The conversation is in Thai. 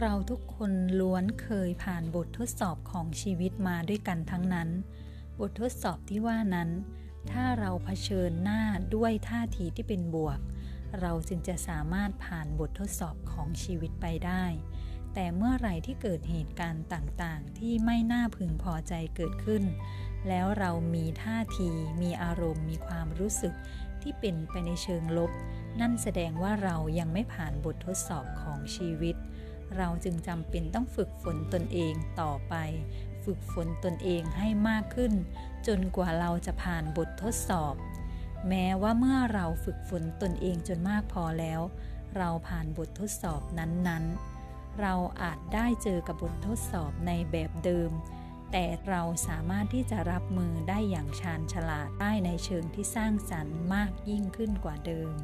เราทุกคนล้วนเคยผ่านบททดสอบของชีวิตมาด้วยกันทั้งนั้น บททดสอบที่ว่านั้น ถ้าเราเผชิญหน้าด้วยท่าทีที่เป็นบวก เราจึงจะสามารถผ่านบททดสอบของชีวิตไปได้ แต่เมื่อไหร่ที่เกิดเหตุการณ์ต่างๆ ที่ไม่น่าพึงพอใจเกิดขึ้น แล้วเรามีท่าที มีอารมณ์ มีความรู้สึก ที่เป็นไปในเชิงลบ นั่นแสดงว่าเรายังไม่ผ่านบททดสอบของชีวิต เราจึงจำเป็นต้องฝึกฝนตนเองต่อไป ฝึกฝนตนเองให้มากขึ้น จนกว่าเราจะผ่านบททดสอบ แม้ว่าเมื่อเราฝึกฝนตนเองจนมากพอแล้ว เราผ่านบททดสอบนั้นๆ เราอาจได้เจอกับบททดสอบในแบบเดิม แต่เราสามารถที่จะรับมือได้อย่างชาญฉลาดได้ในเชิงที่สร้างสรรค์มากยิ่งขึ้นกว่าเดิม